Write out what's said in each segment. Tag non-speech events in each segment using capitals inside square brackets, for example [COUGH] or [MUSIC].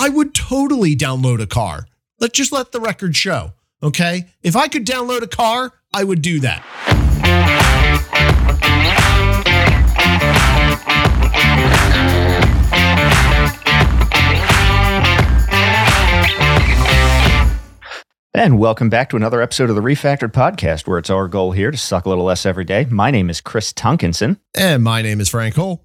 I would totally download a car. Let's just let the record show. Okay. If I could download a car, I would do that. And welcome back to another episode of the Refactored Podcast, where it's our goal here to suck a little less every day. My name is Chris Tunkinson, And my name is Frank Cole.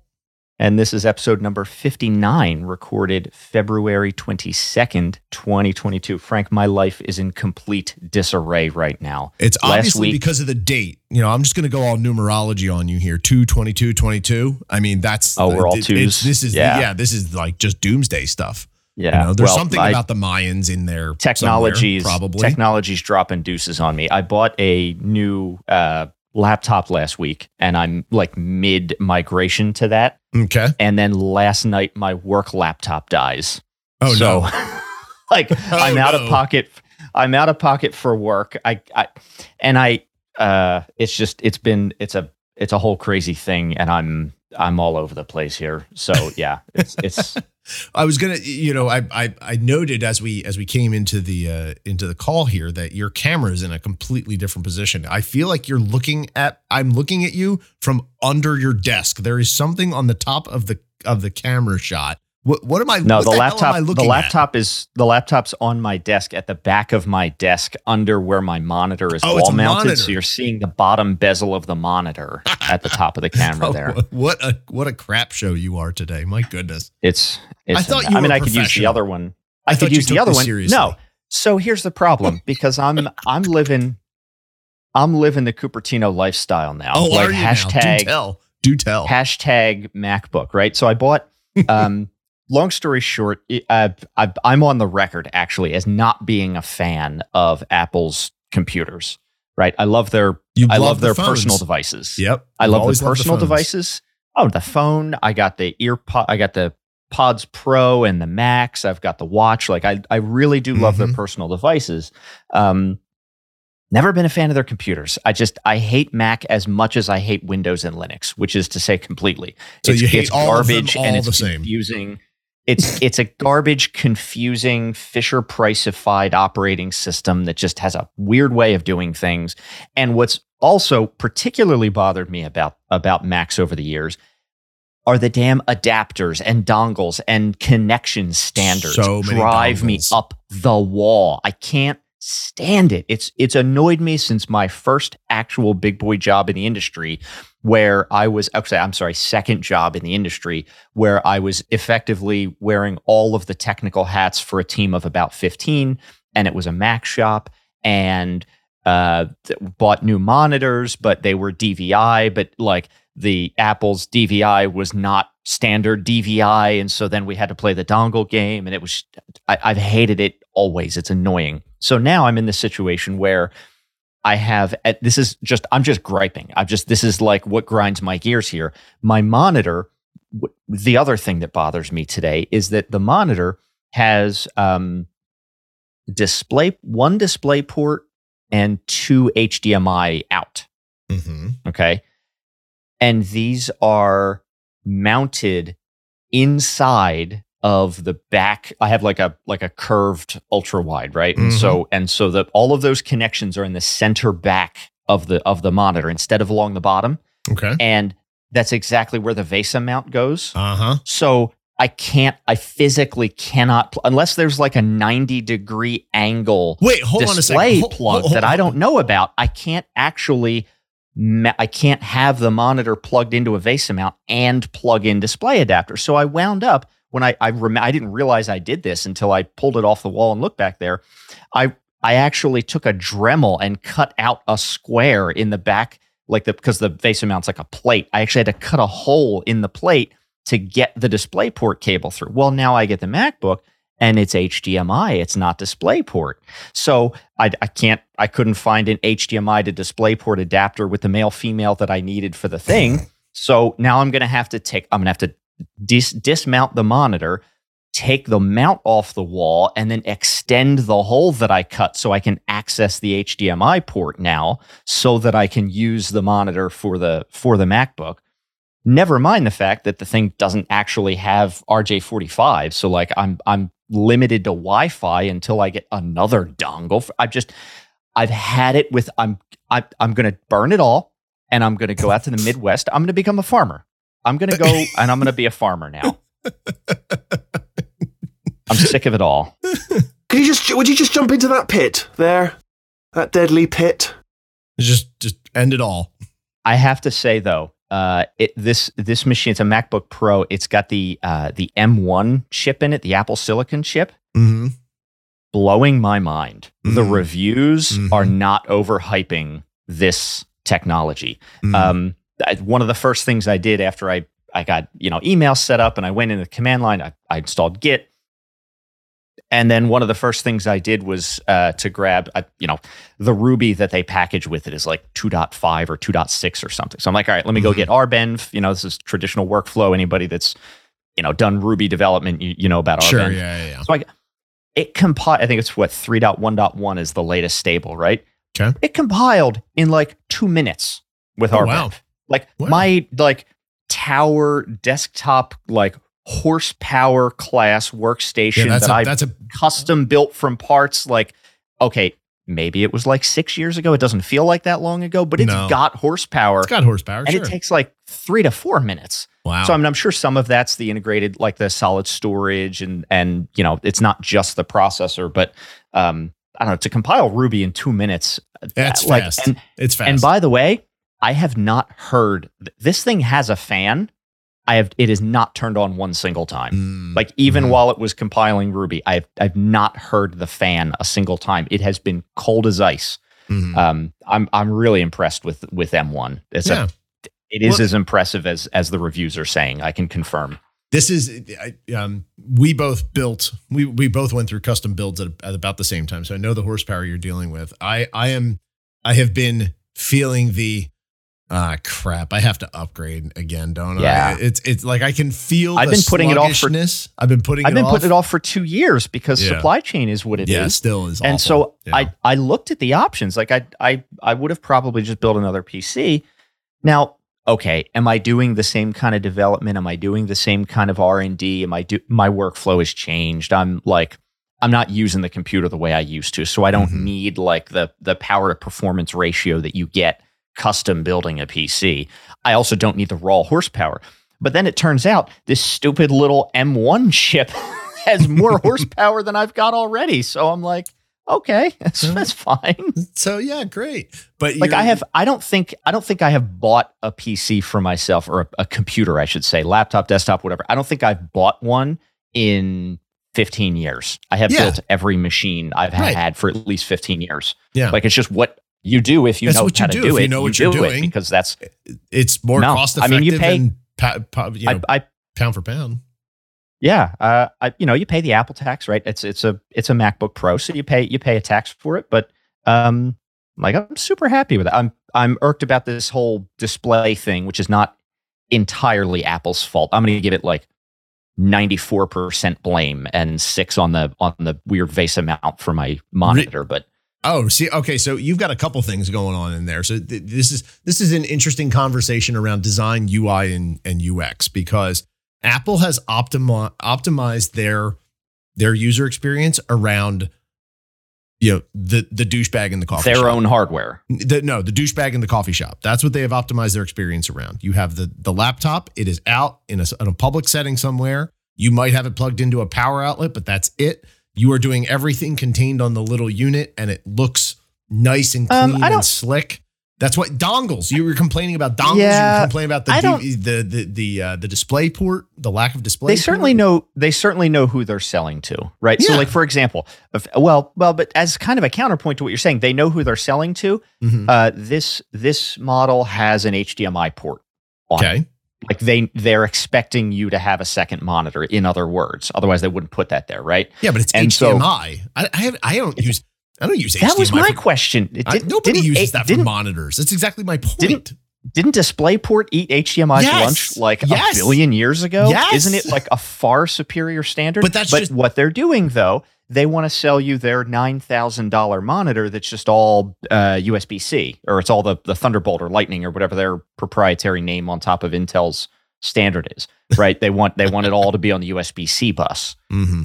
And this is episode number 59, recorded February 22nd, 2022. Frank, my life is in complete disarray right now. It's Last obviously week- because of the date. You know, I'm just going to go all numerology on you here. 2 22 22. I mean, that's Oh, we're all it- twos? This is Yeah. yeah. this is like just doomsday stuff. Yeah. You know, there's well, something I- about the Mayans in there. technologies probably. technologies dropping deuces on me. I bought a new uh, laptop last week, and I'm like mid migration to that. okay. And then last night, my work laptop dies. Oh so, no. [LAUGHS] like [LAUGHS] I'm out no. of pocket. I'm out of pocket for work. I, I and I. Uh, it's just it's been it's a it's a whole crazy thing, and I'm I'm all over the place here. So yeah, it's it's [LAUGHS] I was gonna, you know, I, I I noted as we as we came into the uh, into the call here that your camera is in a completely different position. I feel like you're looking at I'm looking at you from under your desk. There is something on the top of the of the camera shot. What what am I? No, the, am laptop. The looking at? laptop is the laptop's on my desk at the back of my desk, under where my monitor is Oh, wall mounted. monitor. So you're seeing the bottom bezel of the monitor at the top of the [LAUGHS] camera. Oh, There, What a what a crap show you are today. My goodness. it's. it's I thought you I mean, I could use the other one. I I, could use the other one. seriously. No. So here's the problem because I'm I'm living I'm living the Cupertino lifestyle now. Oh, like are you hashtag now? Do tell. Do tell. hashtag MacBook, right? So I bought. [LAUGHS] Um, long story short, I, I, I'm on the record actually as not being a fan of Apple's computers. Right? I love their You I love the their phones. personal devices. Yep. I love always the personal phones. devices. Oh, the phone. I got the earpod. I got the Pods Pro and the Max. I've got the watch. Like I, I really do love their Mhm. personal devices. Um, never been a fan of their computers. I just I hate Mac as much as I hate Windows and Linux, which is to say completely. So it's, you hate it's all of them garbage all and it's the same. confusing. It's it's a garbage, confusing, Fisher Priceified operating system that just has a weird way of doing things. And what's also particularly bothered me about about Macs over the years are the damn adapters and dongles and connection standards So drive me up the wall. I can't stand it. It's it's annoyed me since my first actual big boy job in the industry where I was actually I'm sorry, second job in the industry where I was effectively wearing all of the technical hats for a team of about 15 and it was a Mac shop and uh bought new monitors but they were DVI but like the Apple's DVI was not standard DVI and so then we had to play the dongle game and it was I, I've hated it always it's annoying so now I'm in this situation where I have uh, this is just I'm just griping. I'm just this is like what grinds my gears here. My monitor. w- The other thing that bothers me today is that the monitor has um, display one display port and two HDMI out. Mhm. Okay, and these are mounted inside of the back i have like a like a curved ultra wide right and so and so that all of those connections are in the center back of the of the monitor instead of along the bottom Okay. and that's exactly where the VESA mount goes Uh huh. so i can't i physically cannot unless there's like a 90 degree angle Wait, hold on a second. Hold- plug hold- that I don't know about. I can't actually, I can't have the monitor plugged into a VESA mount and plug in display adapter. So I wound up when I I, rem- I didn't realize I did this until I pulled it off the wall and looked back there. I I actually took a Dremel and cut out a square in the back, like the because the VESA mount's like a plate. I actually had to cut a hole in the plate to get the display port cable through. Well, now I get the MacBook and it's HDMI. It's not DisplayPort. So I, I can't, I couldn't find an HDMI to DisplayPort adapter with the male female that I needed for the thing. So now I'm going to have to take, I'm going to have to dis- dismount the monitor, take the mount off the wall, and then extend the hole that I cut so I can access the HDMI port now so that I can use the monitor for the, for the MacBook. Never mind the fact that the thing doesn't actually have RJ45. So like I'm I'm limited to Wi-Fi until I get another dongle. I've just I've had it with I'm I, I'm going to burn it all and I'm going to go out to the Midwest. I'm going to become a farmer. I'm going to go and I'm going to be a farmer now. I'm sick of it all. Could you just would you just jump into that pit there? That deadly pit? Just just end it all. I have to say though, uh, it, this this machine it's a MacBook Pro. It's got the uh, the M1 chip in it, the Apple Silicon chip. Mm-hmm. Blowing my mind. The Mhm. reviews Mhm. are not overhyping this technology. Mm-hmm. Um, I- one of the first things I did after I I got you know email set up and I went in the command line. I, I installed Git, and then one of the first things I did was uh, to grab uh, you know the Ruby that they package with it is like 2.5 or 2.6 or something. So I'm like, all right, let me go get RBenv. You know, this is traditional workflow. Anybody that's you know done Ruby development, you, you know about sure. RBenv. Yeah, yeah, yeah. So I, it compiled. I think it's what 3.1.1 is the latest stable, right? Okay. It compiled in like two minutes with Oh, our wow. Like Wow. my like tower desktop like horsepower class workstation Yeah, that's that a, I that's a custom built from parts. Like, okay, maybe it was like six years ago. It doesn't feel like that long ago, but it's No. got horsepower. it's got horsepower. and sure. it takes like three to four minutes. wow. So I mean, I'm sure some of that's the integrated, like the solid storage, and and you know, it's not just the processor, but um, I don't know, to compile Ruby in two minutes, That's uh, like, fast. and it's fast. and by the way, I have not heard this thing has a fan. I have it is not turned on one single time. Mm, Like even mhm. while it was compiling Ruby, I've I've not heard the fan a single time. It has been cold as ice. Mhm. Um, I'm I'm really impressed with with M1. It's yeah. a, it is Well- as impressive as as the reviews are saying. I can confirm. this is I, um, we both built we we both went through custom builds at, at about the same time so i know the horsepower you're dealing with i i am i have been feeling the ah crap i have to upgrade again don't Yeah. i it's it's like i can feel I've the been putting it off for- i've been putting I've it been off. putting it off for two years because Yeah. supply chain is what it is. yeah still is and awful. so Yeah. I I looked at the options. Like I I I would have probably just built another PC. Now, okay, am I doing the same kind of development? Am I doing the same kind of R and D? Am I do my workflow has changed? I'm like I'm not using the computer the way I used to, so I don't Mhm. need like the the power to performance ratio that you get custom building a PC. I also don't need the raw horsepower. But then it turns out this stupid little M1 chip [LAUGHS] has more [LAUGHS] horsepower than I've got already. So I'm like, okay, [LAUGHS] that's, that's fine. so yeah great but Like I have, I don't think, I don't think I have bought a PC for myself or a, a computer, I should say, laptop, desktop, whatever. I don't think I've bought one in 15 years. I have Yeah. built every machine I've Right. had for at least 15 years. Yeah. Like it's just what you do if you That's know what how you to do. do, If it. you know what you're do it doing. because that's it's more No, cost I mean, you pay- pa, pa, you know, I, I pound for pound Yeah, uh, I, you know, you pay the Apple tax, right? It's it's a it's a MacBook Pro, so you pay you pay a tax for it. But um, like I'm super happy with it. I'm I'm irked about this whole display thing, which is not entirely Apple's fault. I'm going to give it like 94 percent blame and six on the on the weird VESA mount for my monitor. But Oh, see, okay, so you've got a couple things going on in there. So th- this is this is an interesting conversation around design, UI, and and UX because Apple has optimi- optimized their their user experience around you know the the douchebag in the coffee shop. their shop. own hardware. The, no, the douchebag in the coffee shop. That's what they have optimized their experience around. You have the the laptop. It is out in a, in a public setting somewhere. You might have it plugged into a power outlet, but that's it. You are doing everything contained on the little unit, and it looks nice and Um, clean I and slick. That's what dongles. You were complaining about dongles. you Yeah, were complaining about the the the the uh, the display port, the lack of display. They certainly port. know. They certainly know who they're selling to, right? So, like for example, if, well, well, but as kind of a counterpoint to what you're saying, they know who they're selling to. Mhm. Uh, this this model has an HDMI port on it. Like they they're expecting you to have a second monitor. In other words, otherwise they wouldn't put that there, right? Yeah, but it's And so- HDMI. I I, have, I don't use I don't use HDMI. That was my for- question. It I- nobody uses that for monitors. That's exactly my point. Didn't- didn't DisplayPort eat HDMI's Yes. lunch like Yes. a billion years ago? Yes. Isn't it like a far superior standard? But that's but just- what they're doing though. They want to sell you their nine thousand dollar monitor that's just all uh, USB C or it's all the the Thunderbolt or Lightning or whatever their proprietary name on top of Intel's standard is. Right? they want they want it all to be on the USB C bus. mm-hmm.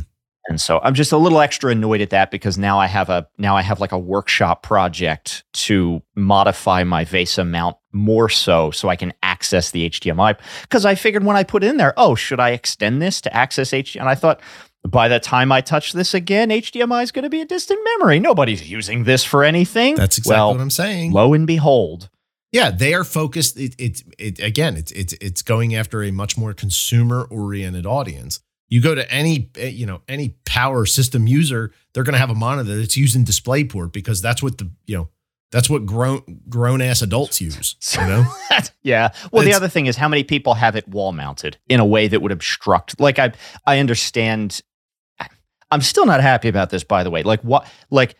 And so I'm just a little extra annoyed at that because now I have a now I have like a workshop project to modify my VESA mount more so so I can access the HDMI because I figured when I put it in there, oh, should I extend this to access HDMI? And I thought by the time I touch this again, HDMI is going to be a distant memory. Nobody's using this for anything. That's exactly well, what I'm saying. Lo and behold, Yeah, they are focused. It, it, it again, it's it's it's going after a much more consumer oriented audience. You go to any eh, you know any power system user, they're going to have a monitor that's using DisplayPort because that's what the you know that's what grown grown ass adults use. [LAUGHS] You know, yeah. Well, the other thing is how many people have it wall mounted in a way that would obstruct. Like I, I understand. I'm still not happy about this, by the way. Like what? Like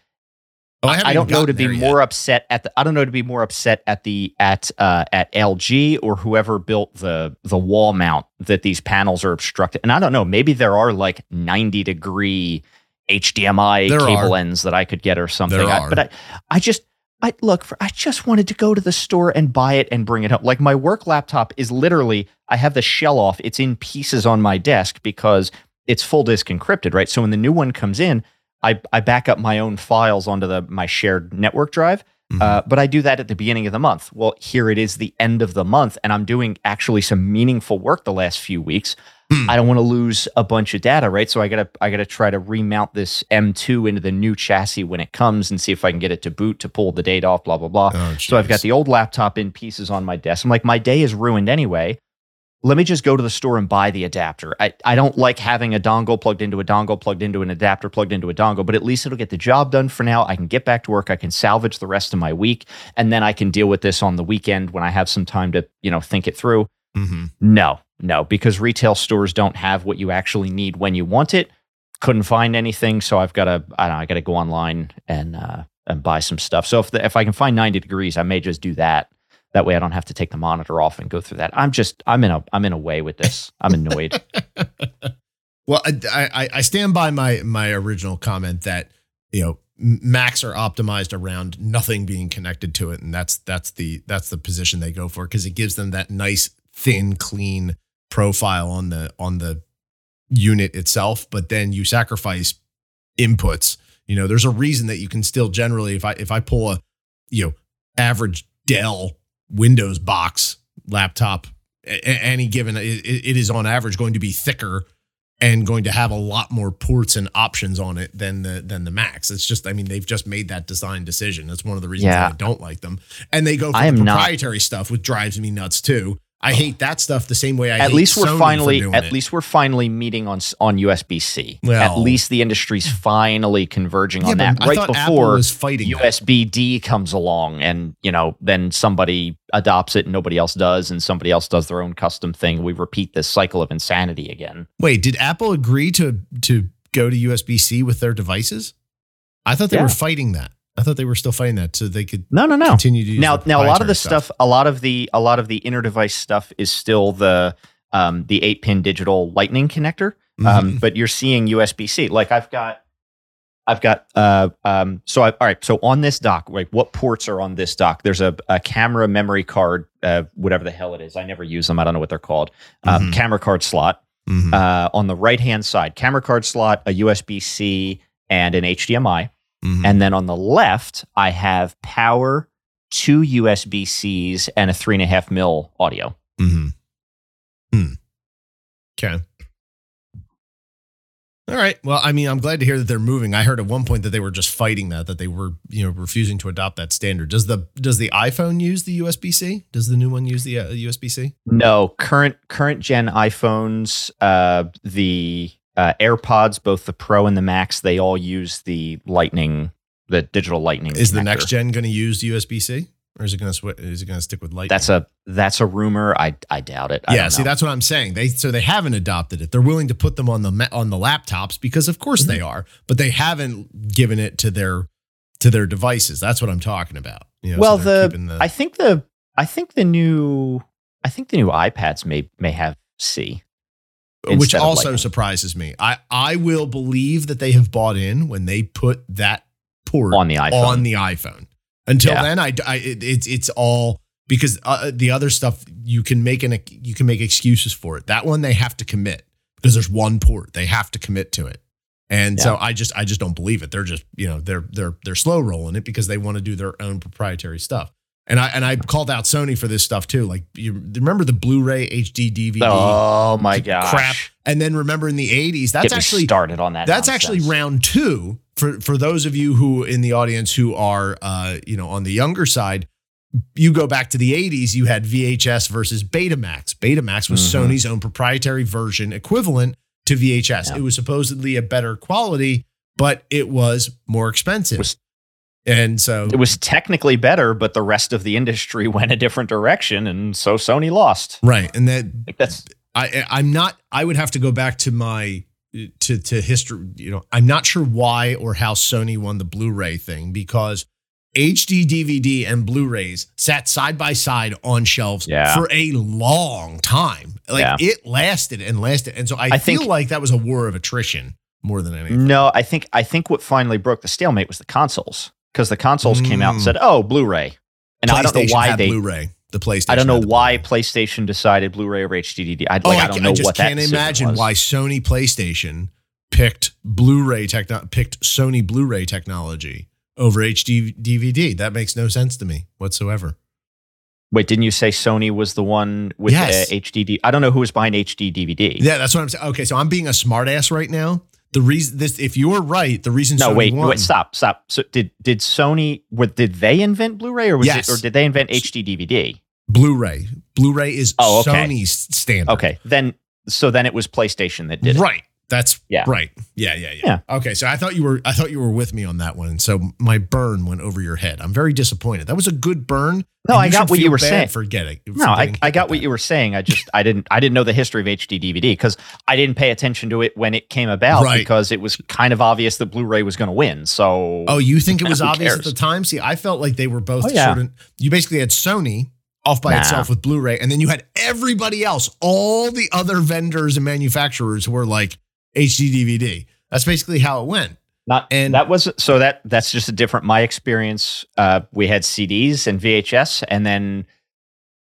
oh, haven't I, don't know to be there yet. more upset at the. I don't know to be more upset at the at uh, at LG or whoever built the the wall mount that these panels are obstructed. And I don't know. Maybe there are like 90 degree HDMI There cable are. ends that I could get or something. There I- are. but I, I just. I look for, I just wanted to go to the store and buy it and bring it home. Like my work laptop is literally I have the shell off. It's in pieces on my desk because it's full disk encrypted, right? So when the new one comes in, I, I back up my own files onto the my shared network drive. Mhm. Uh, but I do that at the beginning of the month. Well, here it is the end of the month, and I'm doing actually some meaningful work the last few weeks. Hmm. I don't want to lose a bunch of data, right? So I gotta I gotta try to remount this M2 into the new chassis when it comes and see if I can get it to boot to pull the data off, blah blah blah. Oh, So I've got the old laptop in pieces on my desk. I'm like, my day is ruined anyway. Let me just go to the store and buy the adapter. I, I don't like having a dongle plugged into a dongle, plugged into an adapter, plugged into a dongle, but at least it'll get the job done for now. I can get back to work. I can salvage the rest of my week, and then I can deal with this on the weekend when I have some time to, you know, think it through. Mhm. No, no, because retail stores don't have what you actually need when you want it. Couldn't find anything, so I've got to. I don't know. I got to go online and uh, and buy some stuff. So if the, if I can find ninety degrees, I may just do that. That way, I don't have to take the monitor off and go through that. I'm just. I'm in a. I'm in a way with this. I'm annoyed. [LAUGHS] Well, I, I I stand by my my original comment that you know Macs are optimized around nothing being connected to it, and that's that's the that's the position they go for because it gives them that nice thin clean profile on the on the unit itself. But then you sacrifice inputs. You know, there's a reason that you can still generally if I if I pull a you know average Dell Windows box laptop, any given it, it is on average going to be thicker and going to have a lot more ports and options on it than the than the Macs. It's just, I mean, they've just made that design decision. That's one of the reasons Yeah. I don't like them. And they go for I the am not- proprietary stuff, which drives me nuts too. I hate that stuff the same way I at hate least we're Sony finally. At it. least we're finally meeting on on USB C. At least the industry's finally converging Yeah, on that. I Right before was fighting that. USB D comes along and you know then somebody adopts it and nobody else does and somebody else does their own custom thing we repeat this cycle of insanity again Wait, did Apple agree to to go to USB C with their devices? I thought they Yeah. were fighting that. I thought they were still fighting that so they could no no no continue to use now now a lot of the proprietary stuff. a lot of the a lot of the inner device stuff is still the um the 8 pin digital lightning connector um Mhm. but you're seeing USB-C like I've got I've got uh um so I, all right so on this dock like what ports are on this dock there's a, a camera memory card uh whatever the hell it is I never use them I don't know what they're called um Mhm. camera card slot Mhm. uh, on the right hand side, camera card slot, a USB C, and an HDMI. Mhm. And then on the left, I have power, two USB Cs, and a three and a half mil audio. Mm-hmm. Hmm. Okay. All right. Well, I mean, I'm glad to hear that they're moving. I heard at one point that they were just fighting that, that they were, you know, refusing to adopt that standard. Does the does the iPhone use the USB C? Does the new one use the uh, USB C? No, current current gen iPhones, uh, the uh, AirPods, both the Pro and the Max, they all use the Lightning, the digital Lightning. Is the next gen going to use USB C, or is it going to sw- is it going to stick with Lightning? That's a that's a rumor. I I doubt it. I yeah. See, that's what I'm saying. They so they haven't adopted it. They're willing to put them on the on the laptops because of course Mm-hmm. they are, but they haven't given it to their to their devices. That's what I'm talking about. You know, well they're the, the I think the I think the new I think the new iPads may may have C. which also surprises me. I I will believe that they have bought in when they put that port on the iPhone. on the iPhone. Until Yeah. then, I, I it, it's it's all because uh, the other stuff you can make an you can make excuses for it. That one they have to commit because there's one port. They have to commit to it. And so I just I just don't believe it. They're just you know they're they're they're slow rolling it because they want to do their own proprietary stuff. And I and I called out Sony for this stuff too. Like you remember the Blu-ray HD DVD Oh my god! crap, and then remember in the '80s that's actually started on that. that's nonsense. actually round two for for those of you who in the audience who are uh, you know on the younger side. You go back to the 80s, you had VHS versus Betamax. Betamax was Mhm. Sony's own proprietary version equivalent to VHS. Yeah. It was supposedly a better quality, but it was more expensive. Was- and so It was technically better, but the rest of the industry [LAUGHS] went a different direction, and so Sony lost. right, and that Like that's I I'm not I would have to go back to my to to history, you know, I'm not sure why or how Sony won the Blu-ray thing because HD DVD and Blu-rays sat side by side on shelves Yeah. for a long time. Like Yeah. it lasted and lasted. And so I, I feel think- like that was a war of attrition more than anything. no. I think I think what finally broke the stalemate was the consoles because the consoles came out and Mm. said, "Oh, Blu-ray," and I don't know why had they. Blu-ray. The PlayStation. I don't know why Blu-ray. PlayStation decided Blu-ray over HDD. I, like, Oh, I don't know just what can't imagine was. why Sony PlayStation picked Blu-ray techno- picked Sony Blu-ray technology over HD DVD. That makes no sense to me whatsoever. Wait, didn't you say Sony was the one with Yes. uh, HDD? I don't know who was behind HD DVD. Yeah, that's what I'm saying. Okay, so I'm being a smartass right now. The reason this, if you're right, the reason No, Sony wait, won, wait, stop, stop. So did did Sony? What did they invent Blu-ray, or was Yes. it, or did they invent HD DVD? Blu-ray. Blu-ray is Oh, okay. Sony's standard. Okay, then so then it was PlayStation that did it. Right. That's Yeah. right. Yeah, yeah, yeah, Okay, so I thought you were I thought you were with me on that one. So my burn went over your head. I'm very disappointed. That was a good burn. No, I got what you were saying. For getting, No, I, I got what you were saying. I just I didn't I didn't know the history of HD DVD because I didn't pay attention to it when it came about Right. because it was kind of obvious that Blu-ray was going to win. So Oh, you think it was obvious cares? at the time? See, I felt like they were both Oh, yeah. sort of. You basically had Sony off by Nah. itself with Blu-ray, and then you had everybody else, all the other vendors and manufacturers who were like HD DVD. That's basically how it went. Not And- that was so that that's just a different my experience. Uh, we had CDs and VHS, and then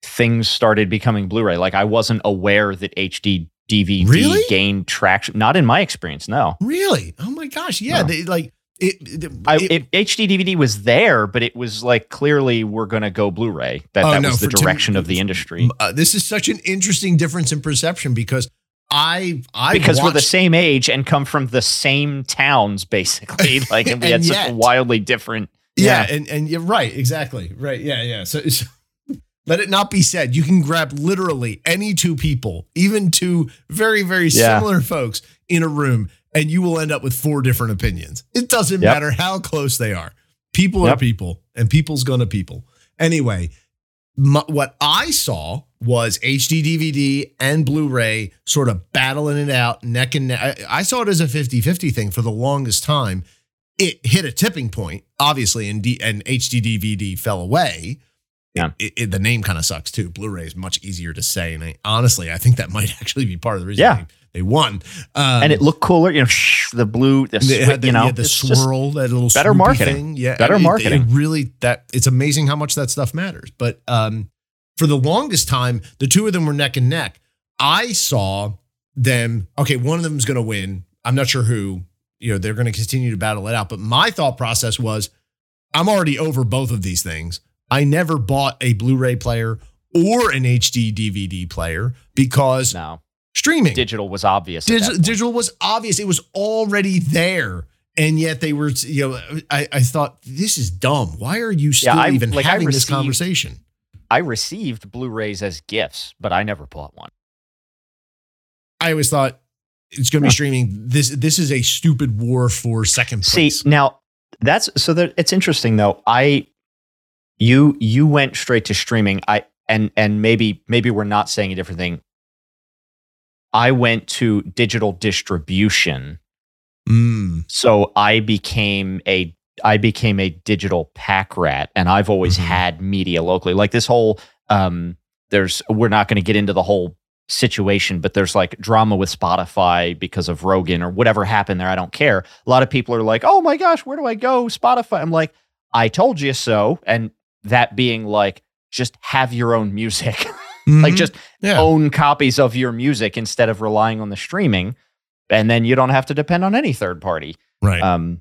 things started becoming Blu-ray. Like I wasn't aware that HD DVD Really? gained traction. Not in my experience, no. Really? Oh my gosh! Yeah, No. they like it. it, I, it- HD DVD was there, but it was like clearly we're going to go Blu-ray. That, Oh, that no, was the direction of the industry. uh, this is such an interesting difference in perception because I I because we're the same age and come from the same towns, basically. [LAUGHS] Like, and we And had such yet- a wildly different. Yeah, and and you're right, exactly, right. Yeah, yeah. So, [LAUGHS] so let it not be said. You can grab literally any two people, even two very very Yeah. similar folks in a room, and you will end up with four different opinions. It doesn't Yep. matter how close they are. People are people, and people's gonna people. Anyway, my, what I saw was HD DVD and Blu-ray sort of battling it out neck and neck. I, I saw it as a 50-50 thing for the longest time. It hit a tipping point, obviously, and, D, and HD DVD fell away. Yeah. It, it- the name kind of sucks too. Blu-ray is much easier to say, and I, honestly, I think that [LAUGHS] might actually be part of the reason Yeah. they, they won. Um, and it looked cooler, you know, the blue, the, had the, you know, the swirl, that little better marketing. thing. Yeah, Better it- marketing. It, really that it's amazing how much that stuff matters. But um, for the longest time, the two of them were neck and neck. I saw them. Okay, one of them is going to win. I'm not sure who. You know, they're going to continue to battle it out. But my thought process was, I'm already over both of these things. I never bought a Blu-ray player or an HD DVD player because no, streaming digital was obvious. at that Dig- point. digital was obvious. It was already there. And yet they were, you know, I, I thought, this is dumb. Why are you still I- even like, having this conversation? I received Blu-rays as gifts, but I never bought one. I always thought it's going to be streaming. This this is a stupid war for second place. See, now that's so that it's interesting though. I you you went straight to streaming. I and and maybe maybe we're not saying a different thing. I went to digital distribution. Mm, So I became a I became a digital pack rat and I've always Mhm. had media locally. Like this whole um there's we're not going to get into the whole situation, but there's like drama with Spotify because of Rogan or whatever happened there. I don't care. A lot of people are like, "Oh my gosh, where do I go? Spotify." I'm like, "I told you so." And that being like just have your own music. [LAUGHS] like mhm. just yeah. own copies of your music instead of relying on the streaming. and then you don't have to depend on any third party. Right. Um,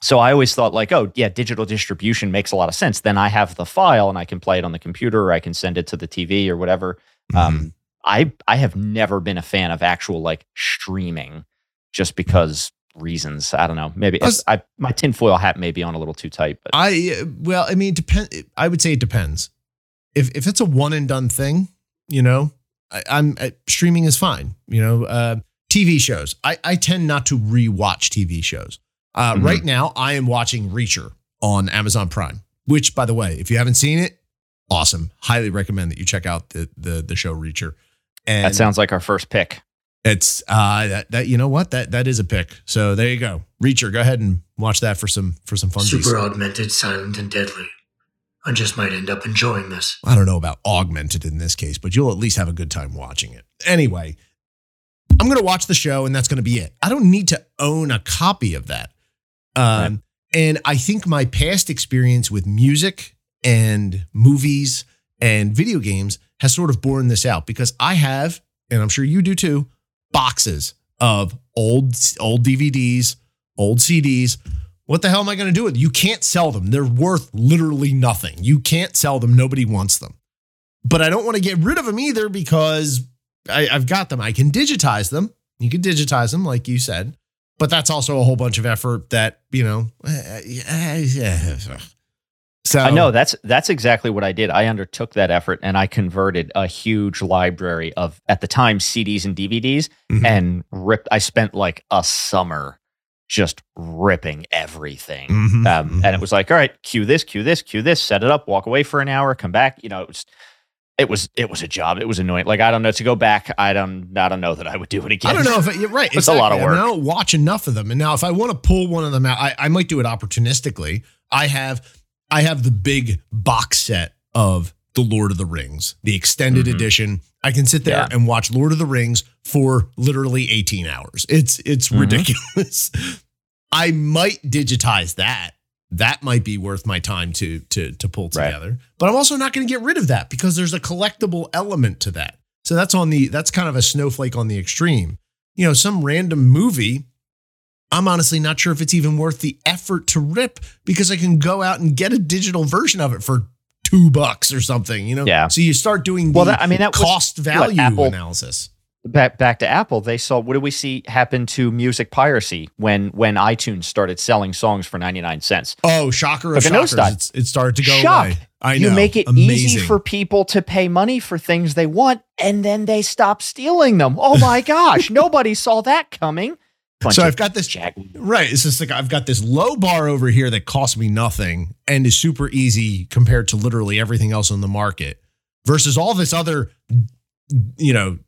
so I always thought like, oh yeah, digital distribution makes a lot of sense. Then I have the file and I can play it on the computer or I can send it to the TV or whatever. Mhm. Um, I I have never been a fan of actual like streaming, just because reasons. I don't know. Maybe it's, I my tinfoil hat may be on a little too tight, but I well, I mean, depend. I would say it depends. If if it's a one and done thing, you know, I, I'm uh, streaming is fine. You know, uh, TV shows. I I tend not to rewatch TV shows. Uh, Mhm. Right now, I am watching Reacher on Amazon Prime. Which, by the way, if you haven't seen it, awesome. Highly recommend that you check out the the the show Reacher. And that sounds like our first pick. It's uh that, that you know what that that is a pick. So there you go. Reacher, go ahead and watch that for some for some fun. Super augmented, silent, and deadly. I just might end up enjoying this. I don't know about augmented in this case, but you'll at least have a good time watching it. Anyway, I'm going to watch the show and that's going to be it. I don't need to own a copy of that. Um, And I think my past experience with music and movies and video games has sort of borne this out because I have, and I'm sure you do too, boxes of old old DVDs, old CDs. What the hell am I going to do with? You can't sell them. They're worth literally nothing. You can't sell them. Nobody wants them. But I don't want to get rid of them either because I, I've got them. I can digitize them. You can digitize them, like you said. But that's also a whole bunch of effort that, you know, uh. So I know that's that's exactly what I did. I undertook that effort and I converted a huge library of at the time CDs and DVDs Mhm. and ripped. I spent like a summer just ripping everything. Mhm, Um, and it was like, all right, cue this, cue this, cue this, set it up, walk away for an hour, come back. You know, it was, it was, it was a job. It was annoying. Like I don't know to go back. I don't, I don't know that I would do it again. I don't know if you're right. It's a lot of exactly. I, I don't watch enough of them. And now if I want to pull one of them out, I, I might do it opportunistically. I have I have the big box set of the Lord of the Rings, the extended Mhm. edition. I can sit there Yeah. and watch Lord of the Rings for literally 18 hours. It's it's Mhm. ridiculous. [LAUGHS] I might digitize that. That might be worth my time to to to pull Right. together. But I'm also not going to get rid of that because there's a collectible element to that. So that's on the that's kind of a snowflake on the extreme. You know, some random movie I'm honestly not sure if it's even worth the effort to rip because I can go out and get a digital version of it for two bucks or something, you know? Yeah. So you start doing the Well, that, I mean, that was cost value Apple- analysis. back back to Apple, they saw what do we see happen to music piracy when when iTunes started selling songs for 99 cents? Oh, shocker of shockers. It's, it started to go Shock. away. I you make it Amazing. easy for people to pay money for things they want and then they stop stealing them. Oh my gosh, [LAUGHS] nobody saw that coming. So I've got this Right. It's just like I've got this low bar over here that costs me nothing and is super easy compared to literally everything else on the market versus all this other, you know,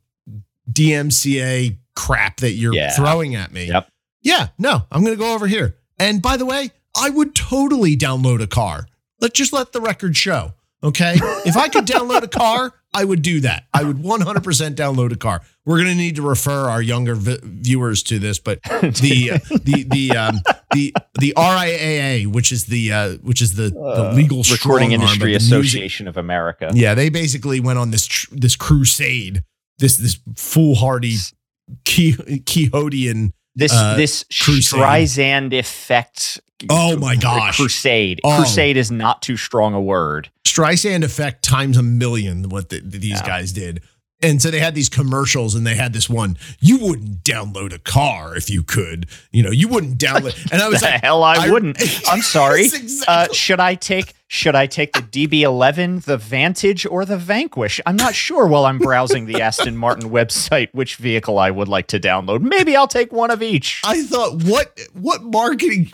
DMCA crap that you're Yeah. throwing at me. Yep. Yeah. No, I'm going to go over here. And by the way, I would totally download a car. Let's just let the record show. Okay. if I could download a car, I would do that. I would 100% download a car. We're going to need to refer our younger vi- viewers to this, but [LAUGHS] the the the um the the RIAA, which is the uh which is the the legal Recording strong arm Industry music- Association of America. Yeah, they basically went on this tr- this crusade, this this foolhardy Quix- Quixotean. This Uh, this crusade. Streisand effect. Oh my gosh. Crusade. Oh. Crusade is not too strong a word. Streisand effect times a million what the, these Yeah. guys did. And so they had these commercials and they had this one, you wouldn't download a car if you could. You know, you wouldn't download. And I was the [LAUGHS] like, hell I, I- wouldn't. [LAUGHS] I'm sorry. Exactly- Uh, should I take should I take the DB11, the Vantage, or the Vanquish? I'm not sure while I'm browsing the Aston Martin [LAUGHS] website which vehicle I would like to download. Maybe I'll take one of each. I thought, what what marketing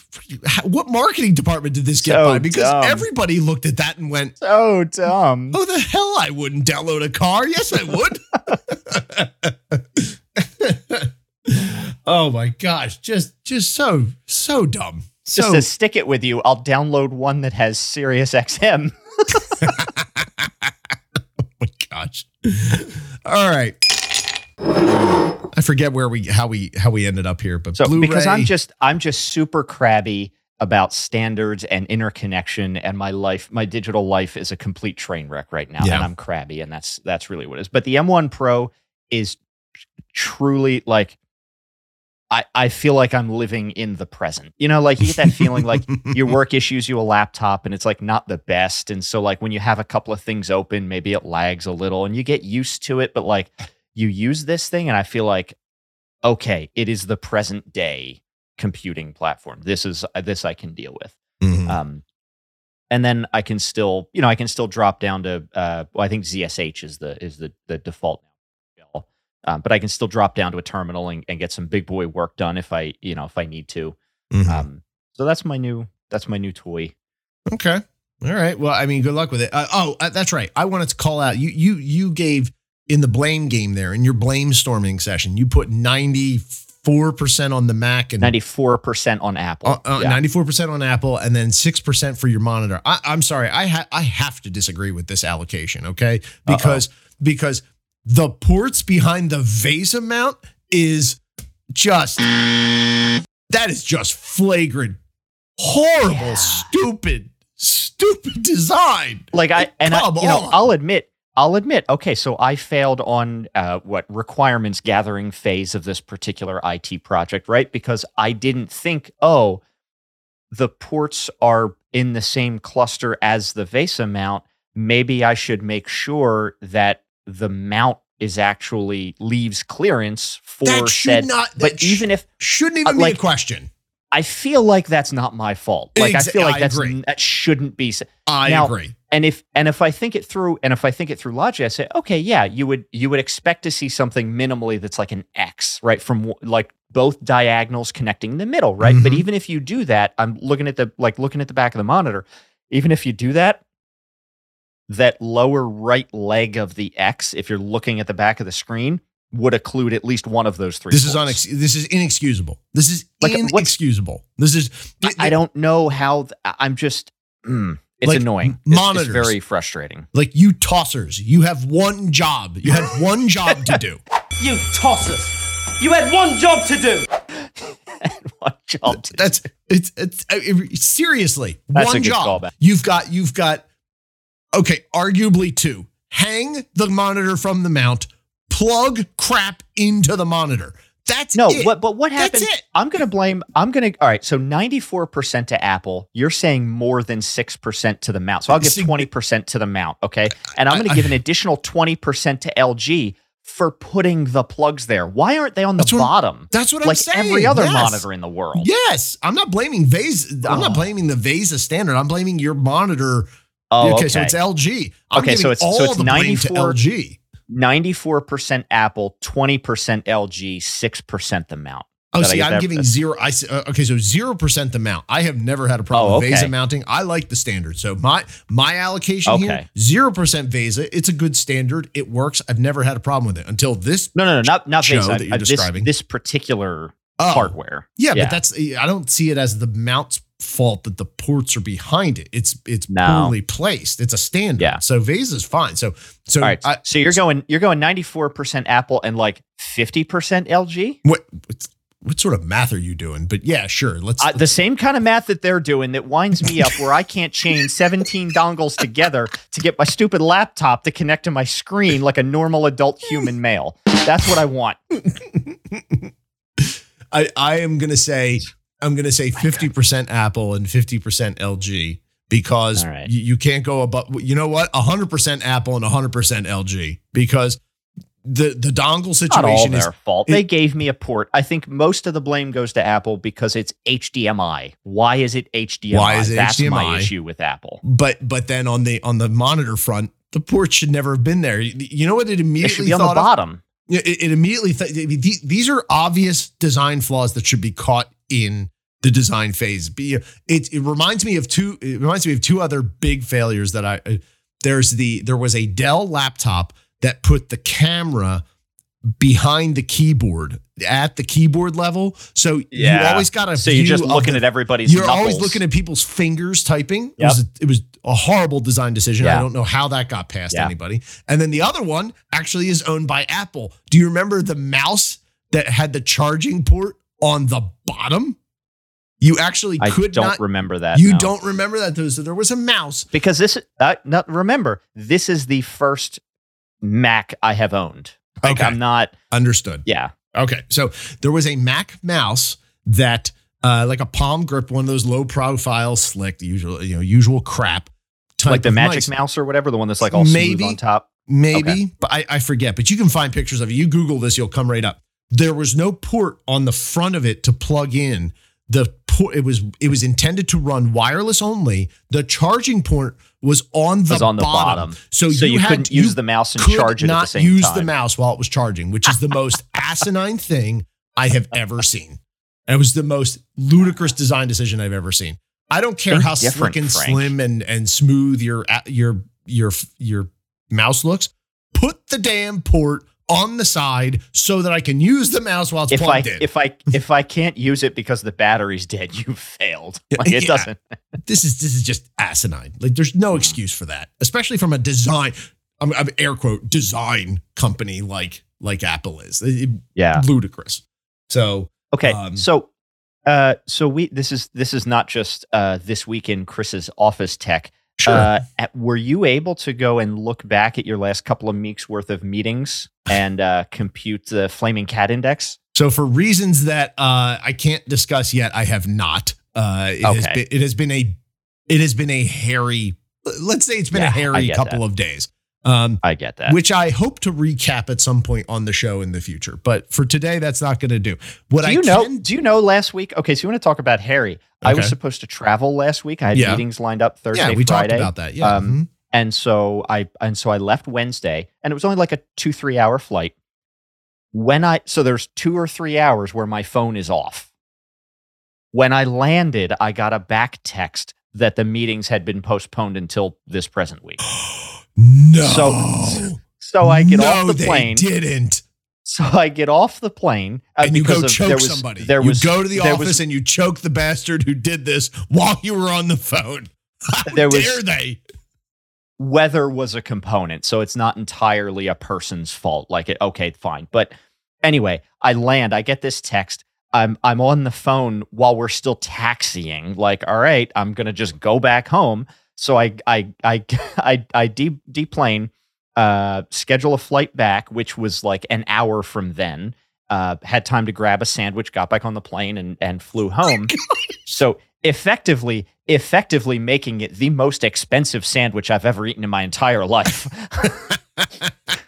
what marketing department did this get So by? Because dumb. everybody looked at that and went, So dumb. Oh, the hell I wouldn't download a car. Yes, I would. [LAUGHS] oh my gosh. Just just so so dumb. Just So to stick it with you, I'll download one that has Sirius XM. [LAUGHS] [LAUGHS] oh my gosh. All right. I forget where we how we how we ended up here, but So Blu-ray, because I'm just I'm just super crabby about standards and interconnection and my life my digital life is a complete train wreck right now Yeah. and I'm crabby and that's that's really what it is. But the M1 Pro is truly like I, I feel like I'm living in the present. You know, like you get that feeling like [LAUGHS] your work issues you a laptop and it's like not the best. And so like when you have a couple of things open, maybe it lags a little and you get used to it, but like you use this thing and I feel like okay, it is the present day computing platform. This is uh, this I can deal with. Mhm. Um, and then I can still, you know, I can still drop down to, uh, well, I think ZSH is the is the the default now. Um, but I can still drop down to a terminal and, and get some big boy work done if I, you know, if I need to. Mhm. Um, so that's my new that's my new toy. Okay. All right. Well, I mean, good luck with it. Uh, oh, uh, that's right. I wanted to call out you. You you gave in the blame game there in your blame storming session. You put ninety four percent on the Mac and Ninety four percent on Apple. uh, uh, Yeah. 94% on Apple and then 6% for your monitor. I, I'm sorry. I ha- I have to disagree with this allocation, okay? Because because the ports behind the VESA mount is just that is just flagrant horrible Yeah. stupid stupid design. like I and I, Come you know, on. I'll admit, I'll admit. Okay, so I failed on uh, what requirements gathering phase of this particular IT project, right? Because I didn't think, oh, the ports are in the same cluster as the VESA mount. Maybe I should make sure that the mount is actually leaves clearance for That should said. not but sh- even if shouldn't even uh, be a question. I feel like that's not my fault. Like I feel like I that's agree. that shouldn't be. I Now- agree. and if and if I think it through, and if I think it through logic, I say, okay, yeah, you would you would expect to see something minimally that's like an X, right, from like both diagonals connecting the middle, right? But Mhm. even if you do that, I'm looking at the like looking at the back of the monitor. Even if you do that, that lower right leg of the X, if you're looking at the back of the screen, would occlude at least one of those three. This is ports. unex- this is inexcusable. This is Like, what's- inexcusable. This is I, I don't know how. Th- I- I'm just. mm, it's Like, annoying. m- It's- It's, very frustrating. like you tossers. You have one job. You had one job to do. [LAUGHS] You tossers! You had one job to do! [LAUGHS] One job to That's it's it's uh, it- seriously That's one a good job. callback. You've got you've got okay, arguably two. Hang the monitor from the mount. Plug crap into the monitor. That's No, it. what, but what That's happened? it. I'm going to blame. I'm going to. All right. So 94% to Apple. You're saying more than 6% to the mount. So I'll give 20% to the mount. Okay. And I'm going to give an additional 20% to LG for putting the plugs there. Why aren't they on the That's what- bottom? That's what I'm saying. like every other Yes. monitor in the world. Yes, I'm not blaming Vesa. I'm not Oh. blaming the Vesa standard. I'm blaming your monitor. Oh, okay, okay. so it's LG. I'm Okay, so it's- so all it's the blame to 94 LG. 94% Apple, 20% LG, 6% the mount. Oh, Did I see, I'm that- giving zero. I uh, okay, so zero percent the mount. I have never had a problem Oh, with Vesa mounting. I like the standard. So my my allocation here, zero percent Vesa. It's a good standard. It works. I've never had a problem with it until this. No, no, no, not not Vesa. that you're Uh, describing. this particular Oh, hardware. Yeah, but that's I don't see it as the mount's fault that the ports are behind it. It's it's No. poorly placed. It's a standard. Yeah. So is fine. So so right. I, so you're going you're going 94% Apple and like 50% LG? what what sort of math are you doing? But yeah, sure. Let's. Uh, the same kind of math that they're doing that winds me up where I can't chain 17 dongles together to get my stupid laptop to connect to my screen like a normal adult human male. That's what I want. [LAUGHS] I, I am gonna say I'm gonna say 50% Apple and 50% LG because right. you, you can't go above you know what 100% Apple and 100% LG because the the dongle Not all situation is their fault. it- they gave me a port. I think most of the blame goes to Apple because it's HDMI. Why is it HDMI? Why is it That's my HDMI? issue with Apple. but but then on the on the monitor front the port should never have been there. You- know what it It immediately should be on the thought of? bottom. Yeah, It, it immediately th- I mean, the- these are obvious design flaws that should be caught in the design phase. Be it, it reminds me of two. It reminds me of two other big failures that I. uh, There's the there was a Dell laptop that put the camera behind the keyboard at the keyboard level, so you always got a. So you're just looking the- at everybody's You're always looking at people's fingers typing. It was a, it was a horrible design decision. I don't know how that got past Yeah. anybody. And then the other one actually is owned by Apple. Do you remember the mouse that had the charging port on the bottom? You actually I could don't not. remember that. you no. don't remember that? There was, there was a mouse. because this uh, not remember this is the first Mac I have owned. Like Okay. I'm not. Understood. Yeah. Okay, so there was a Mac mouse that, uh, like a palm grip, one of those low profile, slick, usual, you know, usual crap. like the Magic mice. Mouse or whatever, the one that's like all Maybe. smooth on top. Maybe, Okay. but I, I forget. But you can find pictures of it. You Google this, you'll come right up. There was no port on the front of it to plug in. The port it was it was intended to run wireless only. The charging port was on the, Was on the bottom. bottom. So, So you, had couldn't you use the mouse and charge it not at the same use time. the mouse while it was charging, which is the most [LAUGHS] asinine thing I have ever seen. It was the most ludicrous design decision I've ever seen. I don't care Think how slick and Frank. slim and and smooth your your your your mouse looks. Put the damn port on the side so that I can use the mouse while it's if I plugged in. if I if I can't use it because the battery's dead, you failed. Like it Yeah. doesn't. [LAUGHS] this is this is just asinine. Like there's no excuse for that, especially from a design. I'm, I'm air quote design company like like Apple is. It- Yeah. ludicrous. So Okay. Um, so uh so we this is this is not just uh this week in Chris's office tech. Sure. Uh, at- were you able to go and look back at your last couple of weeks worth of meetings and uh, compute the flaming cat index? so for reasons that uh, I can't discuss yet, I have not. Uh, it has Okay. been it has been a it has been a hairy. Let's say it's been Yeah, a hairy couple that. of days. Um, I get that. which I hope to recap at some point on the show in the future. But for today, that's not going to do. What do I you know? can Do you know last week? Okay, so you want to talk about Harry? I was supposed to travel last week. I had Yeah. meetings lined up Thursday, yeah, we Friday. talked about that. Yeah, Um, mhm. and so I and so I left Wednesday, and it was only like a two three hour flight. When I so there's two or three hours where my phone is off. When I landed, I got a back text that the meetings had been postponed until this present week. [GASPS] [GASPS] no. So- So I get no, off the they plane. Didn't. So I get off the plane uh, and you because go of- choke there was, somebody. There you was go to the office was- and you choke the bastard who did this while you were on the phone. How [LAUGHS] There was- dare they? weather was a component, so it's not entirely a person's fault. Like it, okay, fine. But anyway, I land, I get this text. I'm I'm on the phone while we're still taxiing. Like, all right, I'm gonna just go back home. So I I I [LAUGHS] I I de- deplane, uh, schedule a flight back, which was like an hour from then. Uh, had time to grab a sandwich, got back on the plane, and and flew home. [LAUGHS] so effectively, effectively making it the most expensive sandwich I've ever eaten in my entire life.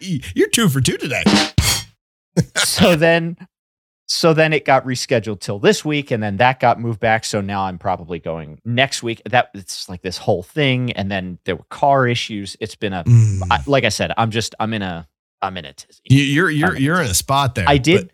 [LAUGHS] You're two for two today. so then so then it got rescheduled till this week and then that got moved back. So now i'm probably going next week. That it's like this whole thing and then there were car issues. It's been a Mm. I, like i said i'm just i'm in a i'm in a tizzy You- you're you're I'm- you're in a spot there. i did but-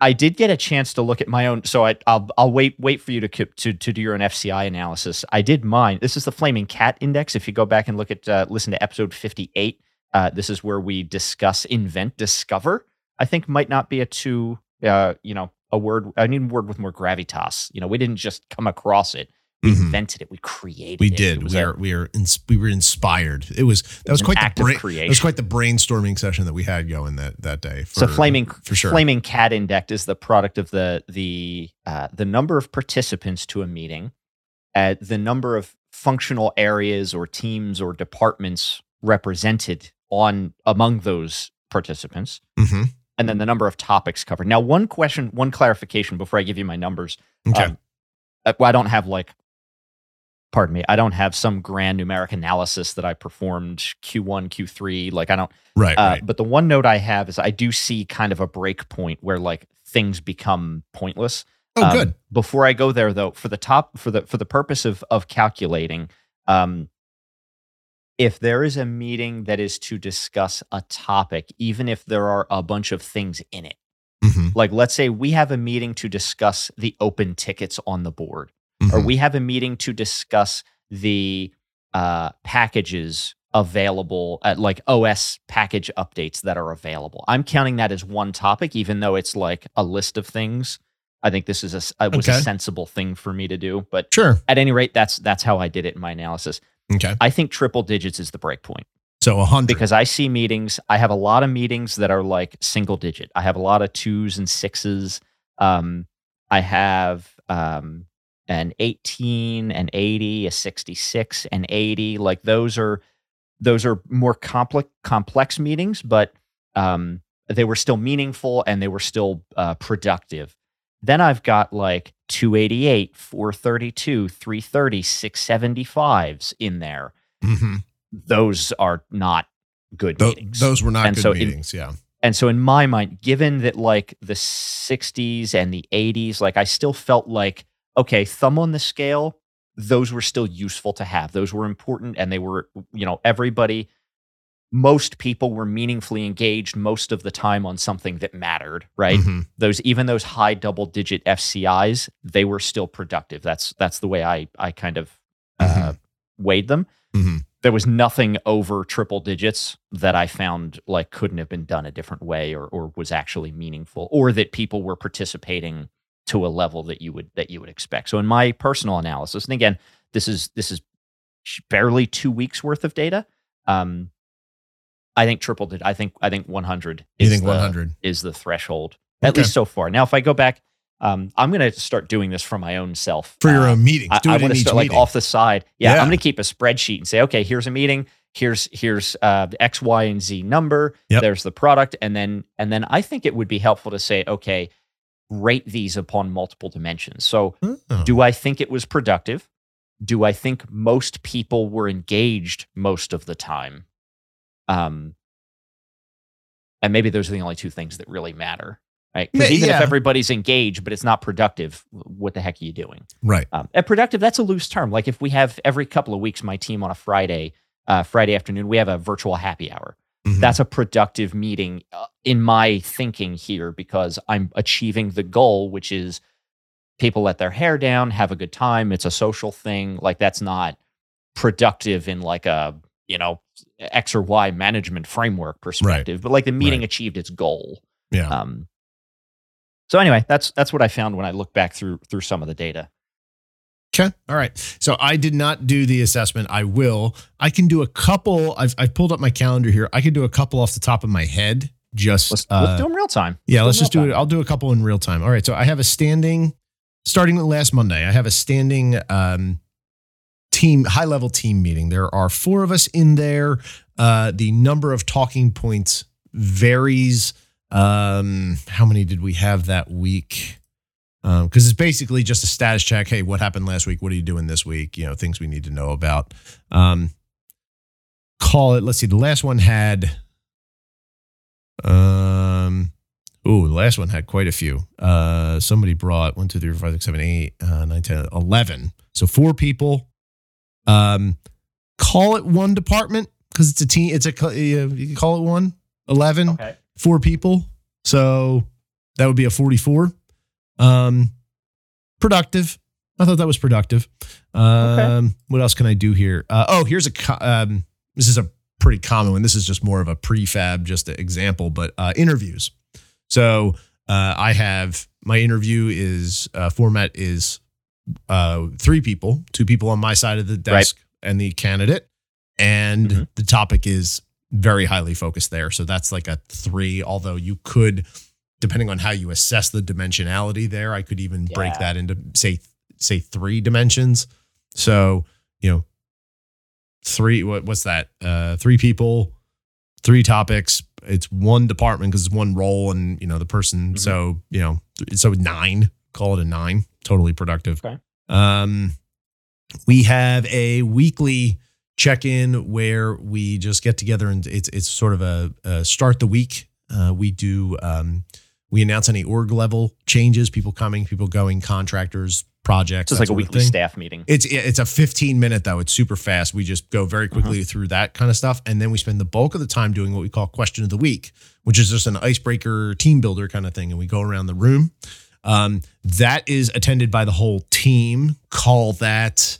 i did get a chance to look at my own so I, i'll i'll wait wait for you to to to do your own fci analysis. I did mine. This is the flaming cat index. If you go back and look at uh, listen to episode 58 uh, this is where we discuss invent discover. I think might not be a too uh, you know a word i need a word with more gravitas you know we didn't just come across it we Mhm. invented it we created we it. It did. was We we are ins- we were inspired. It was that was an quite the brain, creation. It was quite the brainstorming session that we had going that that day. so for- flaming for sure. flaming cat index is the product of the the uh, the number of participants to a meeting uh, the number of functional areas or teams or departments represented on among those participants Mhm. And then the number of topics covered now one question one clarification before i give you my numbers Okay. Um, uh, i don't have like pardon me i don't have some grand numeric analysis that i performed q1 q3 like i don't right. uh, right. But the one note I have is I do see kind of a break point where like things become pointless. Oh, Um, good. Before I go there, though, for the top for the for the purpose of of calculating, um, if there is a meeting that is to discuss a topic, even if there are a bunch of things in it, Mhm. like let's say we have a meeting to discuss the open tickets on the board, or Mhm. we have a meeting to discuss the uh, packages available at like OS package updates that are available. I'm counting that as one topic, even though it's like a list of things. I think this is a uh, was Okay. a sensible thing for me to do, but Sure. at any rate, that's that's how I did it in my analysis. Okay. I think triple digits is the break point So a hundred. because I see meetings. I have a lot of meetings that are like single digit. I have a lot of twos and sixes. Um, I have um, an 18, an 80, a 66, an 80. Like those are those are more complex complex meetings, but um, they were still meaningful and they were still uh, productive. Then I've got like 288, 432, 330, 675s in there. Mhm. Those are not good Tho- meetings. those were not And good so in- meetings. yeah. And so in my mind, given that like the 60s and the 80s, like I still felt like, okay, thumb on the scale, those were still useful to have. Those were important and they were, you know, everybody, most people were meaningfully engaged most of the time on something that mattered, right? Mhm. Those even those high double digit FCIs, they were still productive. That's that's the way I I kind of uh, weighed them. Mhm. There was nothing over triple digits that I found like couldn't have been done a different way or or was actually meaningful or that people were participating to a level that you would that you would expect. So in my personal analysis, and again, this is this is barely two weeks worth of data. Um, I think triple did. I think I think 100. You think 100? is the threshold at Okay. least so far. Now, if I go back, um, I'm going to start doing this for my own self For your Uh, own meetings. I, Do I it in want to each start like meeting. off the side. Yeah, Yeah. I'm going to keep a spreadsheet and say, okay, here's a meeting. Here's here's uh, the X, Y, and Z number. Yep. There's the product, and then and then I think it would be helpful to say, okay, rate these upon multiple dimensions. So, Oh. do I think it was productive? Do I think most people were engaged most of the time? Um, and maybe those are the only two things that really matter, right? Because even yeah. if everybody's engaged but it's not productive, what the heck are you doing? Right. Um, and productive, that's a loose term. Like if we have every couple of weeks, my team on a Friday, uh, Friday afternoon, we have a virtual happy hour. Mhm. That's a productive meeting uh, in my thinking here because I'm achieving the goal, which is people let their hair down, have a good time. It's a social thing. Like that's not productive in like a, you know, X or Y management framework perspective, but like the meeting Right. achieved its goal. yeah. Um, so anyway, that's that's what I found when I look back through through some of the data. Okay. All right. So I did not do the assessment. I will. I can do a couple. I've, I've pulled up my calendar here. I can do a couple off the top of my head. Just Let's, uh, let's do them real time. yeah. Let's just do real it. I'll do a couple in real time. All right. So I have a standing, starting last Monday. I have a standing um, team, high level team meeting. There are four of us in there. Uh, the number of talking points varies. Um, how many did we have that week? because it's basically just a status check. Hey, what happened last week? What are you doing this week? You know, things we need to know about. Um, call it. Let's see. The last one had. Um. Ooh, the last one had quite a few. Uh, somebody brought one, two, three, four, five, six, seven, eight, uh, nine, 10, 11. So four people. Um, call it one department because it's a team. It's a you can call it one. 11 Okay. four people. So that would be a 44. Um, productive. I thought that was productive. Um, what else can I do here? Uh, oh, here's a, co- um, this is a pretty common one. This is just more of a prefab, just an example, but uh, interviews. So uh, I have my interview is uh, format is uh, three people, two people on my side of the desk and the candidate, and Mhm. the topic is very highly focused there. So that's like a three. Although you could, depending on how you assess the dimensionality there, I could even break that into say say three dimensions. So you know, three. What what's that? Uh, three people, three topics. It's one department because it's one role, and you know the person. Mhm. So you know, so nine. Call it a nine. Totally productive. Okay. Um, we have a weekly check-in where we just get together and it's it's sort of a, a start the week. Uh, we do um, we announce any org level changes, people coming, people going, contractors, projects. So it's like a weekly staff meeting. It's it's a 15 minute though. It's super fast. We just go very quickly through that kind of stuff, and then we spend the bulk of the time doing what we call question of the week, which is just an icebreaker team builder kind of thing. And we go around the room. Um, that is attended by the whole team. Call that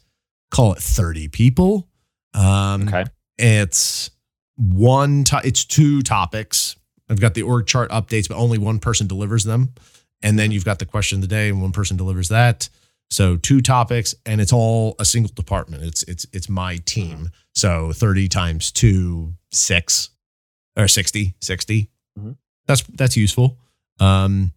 call it 30 people. Um, Okay. It's one. To- it's two topics. I've got the org chart updates, but only one person delivers them. And then you've got the question of the day, and one person delivers that. So two topics, and it's all a single department. It's it's it's my team. So 30 times two, six or 60, 60. Mhm. That's that's useful. Um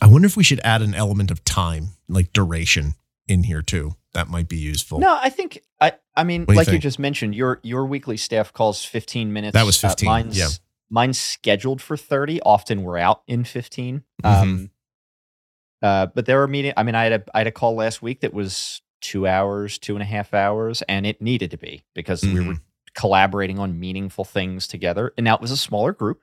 I wonder if we should add an element of time, like duration, in here too. That might be useful. No, I think I. I mean, you like you just mentioned, your your weekly staff calls 15 minutes. That was Uh, 15, mine's yeah. mine's scheduled for 30. Often we're out in 15. Mhm. Um, uh, but there were meeting. I mean, I had a I had a call last week that was two hours, two and a half hours, and it needed to be because we were collaborating on meaningful things together. And now it was a smaller group,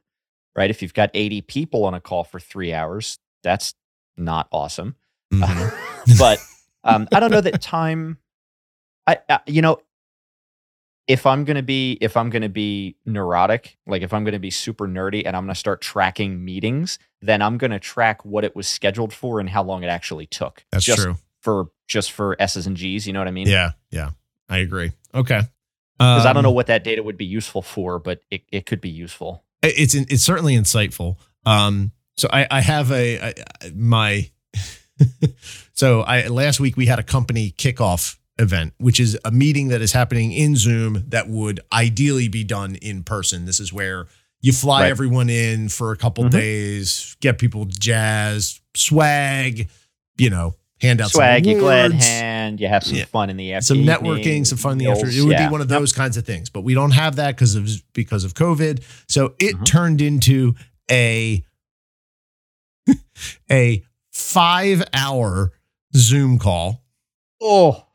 right? If you've got 80 people on a call for three hours, that's not awesome. Mhm. [LAUGHS] but um, I don't know that time. I, I you know, if I'm gonna be if I'm gonna be neurotic, like if I'm gonna be super nerdy and I'm gonna start tracking meetings, then I'm gonna track what it was scheduled for and how long it actually took. That's just true. For just for S's and G's, you know what I mean? Yeah, yeah, I agree. Okay, Because I don't know Um, what that data would be useful for, but it, it could be useful. it's it's certainly insightful. Um, so I, I have a I, my [LAUGHS] so I last week we had a company kickoff event, which is a meeting that is happening in Zoom that would ideally be done in person. This is where you fly Right. everyone in for a couple Mhm. days, get people jazzed, swag, you know, hand out Swag, some you glad hand, you have some Yeah. fun in the afternoon, some networking, some fun in the afternoon. It would be one of those kinds of things, but we don't have that because of because of COVID. So it Mhm. turned into a a five hour Zoom call. Oh,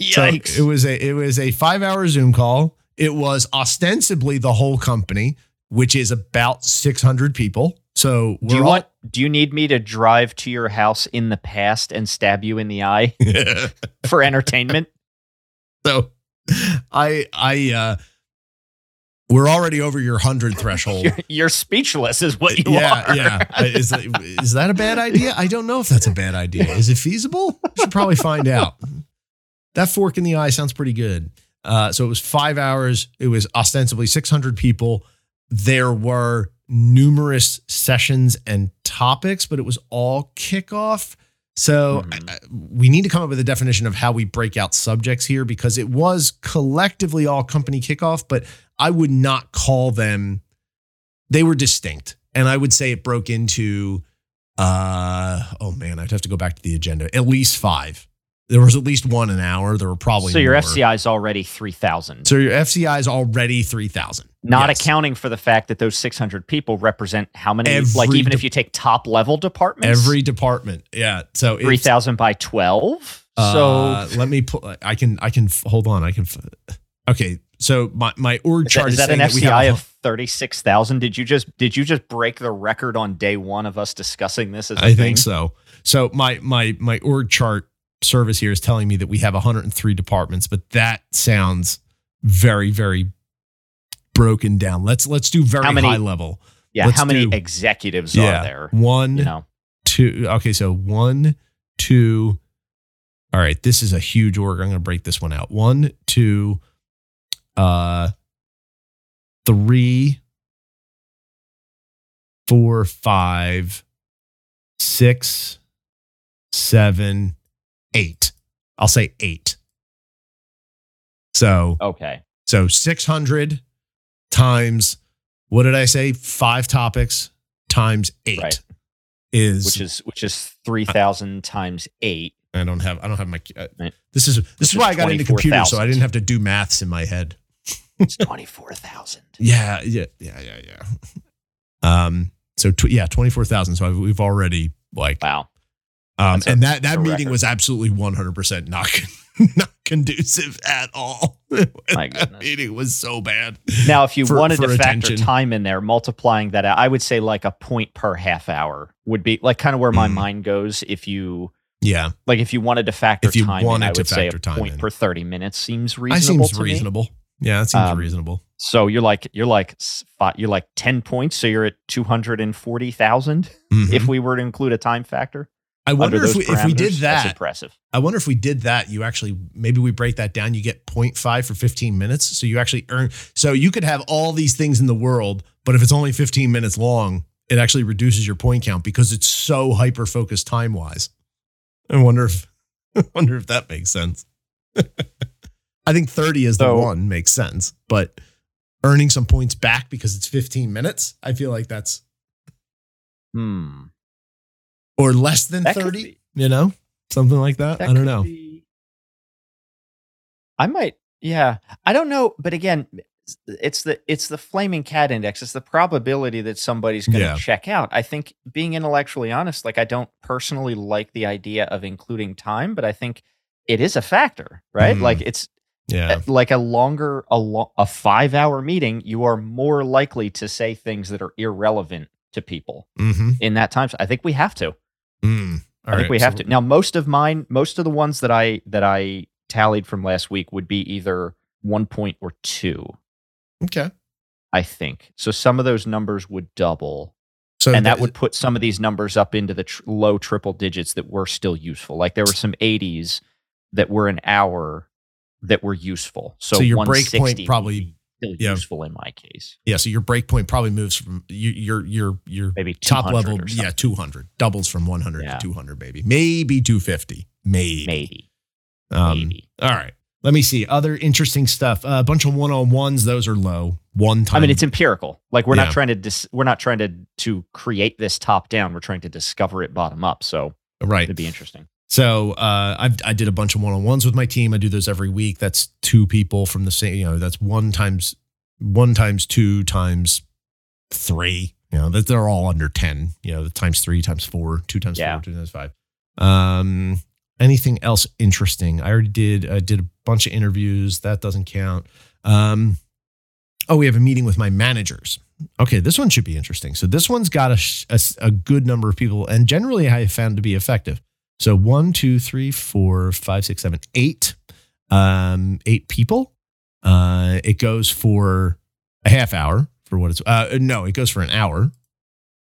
So yikes! it was a it was a five hour Zoom call. It was ostensibly the whole company, which is about six hundred people. So do you all- want? Do you need me to drive to your house in the past and stab you in the eye [LAUGHS] for entertainment? so I I uh we're already over your hundred threshold. you're, [LAUGHS] you're speechless, is what you yeah, are. yeah. Uh, Is that, is that a bad idea? I don't know if that's a bad idea. Is it feasible? We should probably find out. That fork in the eye sounds pretty good. Uh, so it was five hours. It was ostensibly 600 people. There were numerous sessions and topics, but it was all kickoff. So Mhm. I- I- we need to come up with a definition of how we break out subjects here because it was collectively all company kickoff, but I would not call them they were distinct. And I would say it broke into uh oh man, I'd have to go back to the agenda. At least five. There was at least one an hour. There were probably so your more. FCI is already three thousand, So your FCI is already three thousand. Not Yes. accounting for the fact that those six hundred people represent how many? like even de- if you take top level departments, Every department. Yeah. So 3000 by twelve. uh, so let me pull I can I can hold on. I can okay. So my my org chart is is that an that we have FCI of thirty six thousand? Did you just did you just break the record on day one of us discussing this? As a I thing? think so. So my my my org chart service here is telling me that we have 103 departments, but that sounds very very broken down. Let's let's do very many- high level. Yeah, Let's how many do- executives Yeah. are there? One, You know, two. Okay, so one, two. All right, this is a huge org. I'm going to break this one out. One, two, uh, three, four, five, six, seven, eight. I'll say eight. So okay. so 600 times what did I say? Five topics times eight Right. is Which is which is three thousand times eight. I don't have I don't have my uh, Right. this is this Which is is why I got into computers so I didn't have to do maths in my head. It's twenty four thousand. [LAUGHS] Yeah, yeah, yeah, yeah, yeah. Um so tw- yeah, 24,000 so I've, we've already like Wow. Um and that that meeting record. was absolutely 100% not [LAUGHS] not conducive at all. [LAUGHS] My that goodness. meeting was so bad. Now, if you For- wanted for to factor time in there, multiplying that out, I would say like a point per half hour would be like kind of where my Mm. mind goes. If you Yeah. like, if you wanted to factor If you time in, wanted I to would say a factor time point in. per thirty minutes seems I reasonable. seems to me. reasonable. Yeah, that seems Um, reasonable. So you're like you're like you're like ten points. So you're at two hundred and forty thousand Mhm. if we were to include a time factor. I under wonder if we, if we did parameters, that's that, impressive. I wonder if we did that, you actually maybe we break that down. You get 0.5 for 15 minutes. So you actually earn so you could have all these things in the world, but if it's only 15 minutes long, it actually reduces your point count because it's so hyper focused time wise. I wonder if [LAUGHS] I wonder if that makes sense. [LAUGHS] I think 30 is the So- one makes sense, but earning some points back because it's 15 minutes, I feel like that's Hmm. Or less than That 30, be- you know? Something like that. that I don't know. be- I might. Yeah, I don't know. But again, it's the it's the flaming cat index. It's the probability that somebody's going to Yeah. check out. I think being intellectually honest, like I don't personally like the idea of including time, but I think it is a factor, right? Mhm. Like it's Yeah. uh, like a longer a lo- a 5-hour meeting, you are more likely to say things that are irrelevant to people Mm-hmm. in that time. I think we have to. Mm. I think we have to. Now, most of mine, most of the ones that I that I tallied from last week would be either one point or two. Okay. I think so. Some of those numbers would double, So and that would put some of these numbers up into the tr- low triple digits that were still useful. Like there were some 80s that were an hour that were useful. So, So your break point probably- still yeah. useful in my case. yeah. So your break point probably moves from you, your your your Maybe top level. Yeah, two hundred doubles from one hundred Yeah. to two hundred, maybe Maybe two fifty. Maybe. maybe, Um, maybe. All right. Let me see. Other interesting stuff. Uh, a bunch of one on ones. Those are low. One time. I mean, it's empirical. Like we're Yeah. not trying to dis- we're not trying to to create this top down. We're trying to discover it bottom up. So right. it'd be interesting. So uh, I've, I did a bunch of one on ones with my team. I do those every week. That's two people from the same. You know, that's one times one times two times three. You know, that they're all under ten. You know, the times three times four, two times Yeah. four, two times five. Um, anything else interesting? I already did. I did a bunch of interviews. That doesn't count. Um, oh, we have a meeting with my managers. Okay, this one should be interesting. So this one's got a, a a good number of people, and generally I found to be effective. So one, two, three, four, five, six, seven, eight, um, eight people. Uh, it goes for a half hour for what it's. Uh, no, it goes for an hour.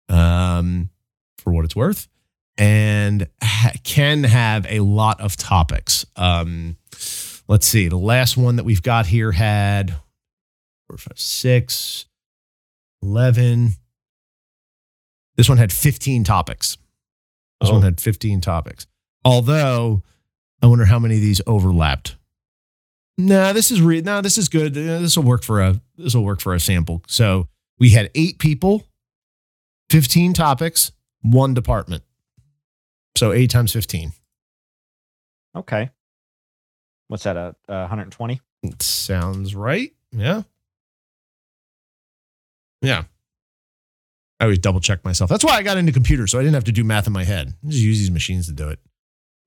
Um, for what it's worth, and ha- can have a lot of topics. Um, let's see. The last one that we've got here had four, five, six, 11. This one had 15 topics. This Oh. one had 15 topics. Although, I wonder how many of these overlapped. No, this is re- no, this is good. This will work for a this will work for a sample. So we had eight people, 15 topics, one department. So eight times 15. Okay. What's that? A uh, 120? Sounds right. Yeah. Yeah. I always double check myself. That's why I got into computers, so I didn't have to do math in my head. I just use these machines to do it.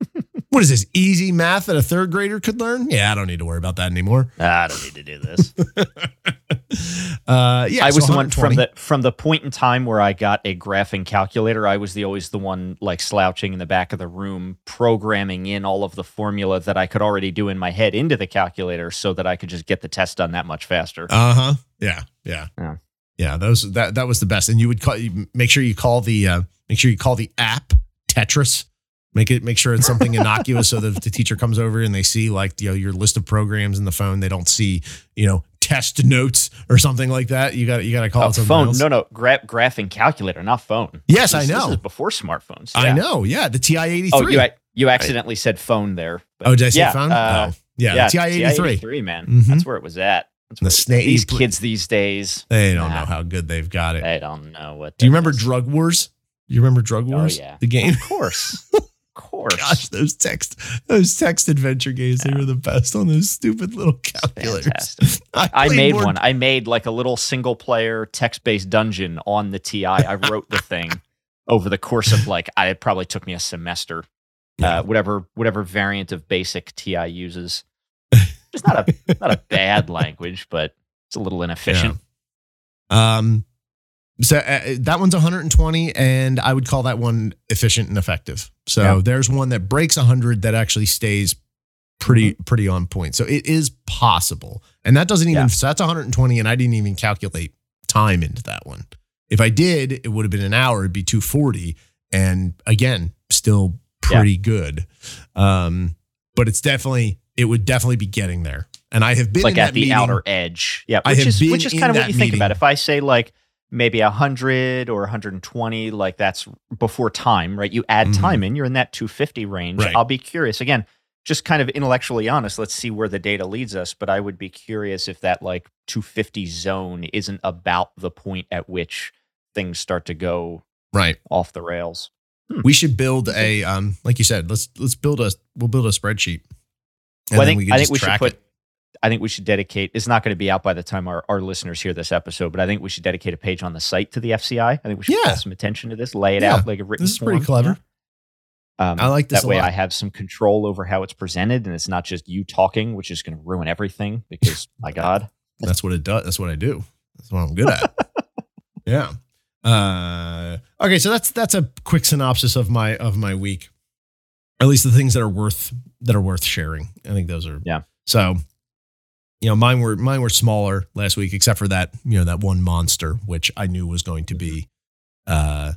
[LAUGHS] what is this? Easy math that a third grader could learn? Yeah, I don't need to worry about that anymore. I don't need to do this. [LAUGHS] uh, yeah, I so was the one from the from the point in time where I got a graphing calculator. I was the always the one like slouching in the back of the room, programming in all of the formula that I could already do in my head into the calculator, so that I could just get the test done that much faster. Uh huh. Yeah. Yeah. Yeah. Yeah. Those that that was the best. And you would call make sure you call the uh, make sure you call the app Tetris. Make it make sure it's something innocuous so that the teacher comes over and they see like you know your list of programs in the phone, they don't see you know test notes or something like that. You got you got to call Oh, it something phone? else. No, no, gra- graphing calculator, not phone. Yes, This I know. This is before smartphones. I know. Yeah, the TI eighty Oh, three. you you accidentally said phone there. but- oh, did I say yeah, phone? uh, oh, yeah, the TI eighty three. TI-83, man. Mhm. That's where it was at. The where it was at. snake- These kids these days, They don't Nah. know how good they've got it. they don't know what. Do you remember is. Drug Wars? You remember Drug Oh, Wars? yeah. The game. Of course, of [LAUGHS] course. Gosh, those text those text adventure games, they were the best on those stupid little calculators. Fantastic. [LAUGHS] I made more- one. I made like a little single player text based dungeon on the TI. I [LAUGHS] wrote the thing over the course of like I it probably took me a semester. Yeah. Uh, whatever whatever variant of basic TI uses. It's not a not a bad language, but it's a little inefficient. Um, so uh, that one's 120, and I would call that one efficient and effective. So Yeah. there's one that breaks 100 that actually stays pretty Mm-hmm. pretty on point. So it is possible, and that doesn't even Yeah. so that's 120, and I didn't even calculate time into that one. If I did, it would have been an hour. It'd be 240, and again, still pretty good. Um, but it's definitely it would definitely be getting there. And I have been like at the meeting- outer edge. Yeah, I which have is been which is kind of what you think about. If I say like maybe 100 or 120, like that's before time, right? You add Mhm. time in, you're in that 250 range. Right. I'll be curious again, just kind of intellectually honest. Let's see where the data leads us. But I would be curious if that like 250 zone isn't about the point at which things start to go right. off the rails. We should build a um like you said, let's let's build a we'll build a spreadsheet. Well, I think can I think we should put. it. I think we should dedicate. It's not going to be out by the time our, our listeners hear this episode, but I think we should dedicate a page on the site to the FCI. I think we should Yeah. call some attention to this, lay it Yeah. out like a written. This is pretty clever. Um, I like this that way. lot. I have some control over how it's presented, and it's not just you talking, which is going to ruin everything. Because [LAUGHS] my God, That's what it does. That's what I do. That's what I'm good at. [LAUGHS] yeah. Uh, okay, so that's that's a quick synopsis of my of my week. At least the things that are worth that are worth sharing. I think those are Yeah. So, you know, mine were mine were smaller last week, except for that you know that one monster, which I knew was going to be uh,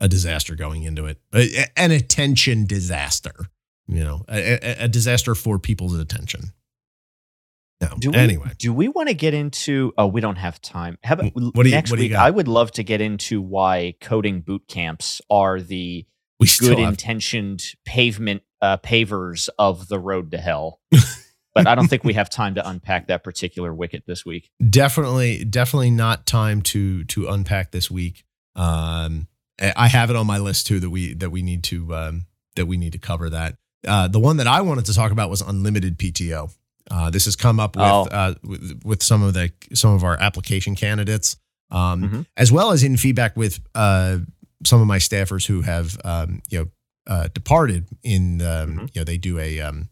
a disaster going into it, an attention disaster. You know, a, a- disaster for people's attention. No. do we, anyway, do we want to get into? Oh, we don't have time. How about What do you- next what do you week? got? I would love to get into why coding boot camps are the we good have intentioned pavement uh, pavers of the road to hell. [LAUGHS] but I don't think we have time to unpack that particular wicket this week. definitely definitely not time to to unpack this week um I have it on my list too that we that we need to um that we need to cover that uh the one that I wanted to talk about was unlimited PTO uh this has come up with Oh. uh with, with some of the some of our application candidates um Mhm. as well as in feedback with uh some of my staffers who have um you know uh departed in um Mhm. you know they do a um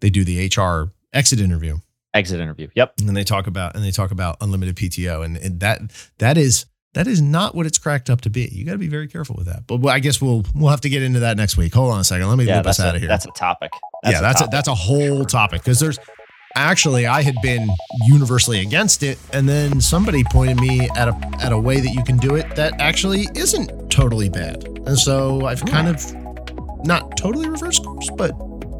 they do the HR exit interview Exit interview. Yep. and they talk about and they talk about unlimited PTO and, and that that is that is not what it's cracked up to be. You got to be very careful with that. But I guess we'll we'll have to get into that next week. Hold on a second. Let me Yeah, loop us out a, of here. that's a topic. yeah, that's a, that's a whole topic because there's actually I had been universally against it, and then somebody pointed me at a at a way that you can do it that actually isn't totally bad, and so I've kind of not totally reverse course, but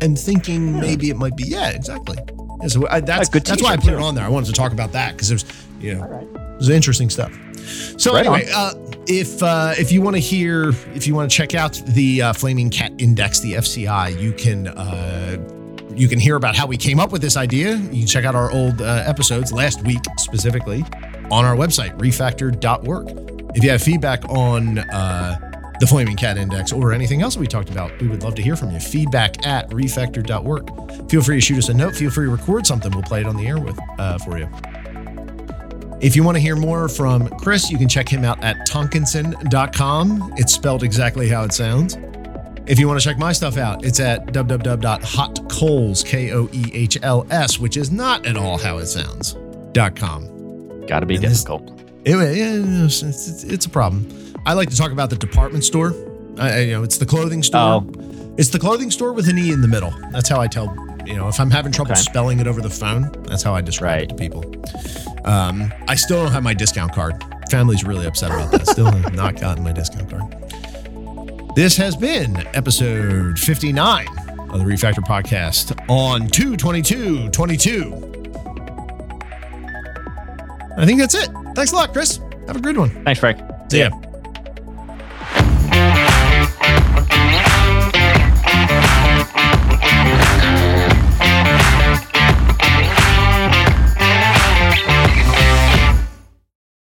am thinking maybe it might be. Yeah, exactly. Yeah, so I, that's A good that's why I put it on there. I wanted to talk about that because there's you know right. it's interesting stuff. So Right anyway, uh, if uh, if you want to hear, if you want to check out the uh, Flaming Cat Index, the FCI, you can uh, you can hear about how we came up with this idea. You can check out our old uh, episodes last week specifically on our website refactor.work. If you have feedback on uh, the Flaming Cat Index or anything else we talked about, we would love to hear from you. Feedback at refactor.work. Feel free to shoot us a note. Feel free to record something. We'll play it on the air with uh, for you. If you want to hear more from Chris, you can check him out at tonkinson.com. It's spelled exactly how it sounds. If you want to check my stuff out, it's at www.hotkoehls, K O E H L S, which is not at all how it sounds, dot .com. Got to be And this- difficult. Anyway, yeah, it's, it's, it's a problem. I like to talk about the department store. I, you know, it's the clothing store. Oh. It's the clothing store with an E in the middle. That's how I tell, you know, if I'm having trouble Okay. spelling it over the phone, that's how I describe it to people. Um, I still don't have my discount card. Family's really upset about that. Still have not gotten my discount card. This has been episode 59 of the Refactor podcast on 222 22. I think that's it. Thanks a lot, Chris. Have a good one. Thanks, Frank. See ya.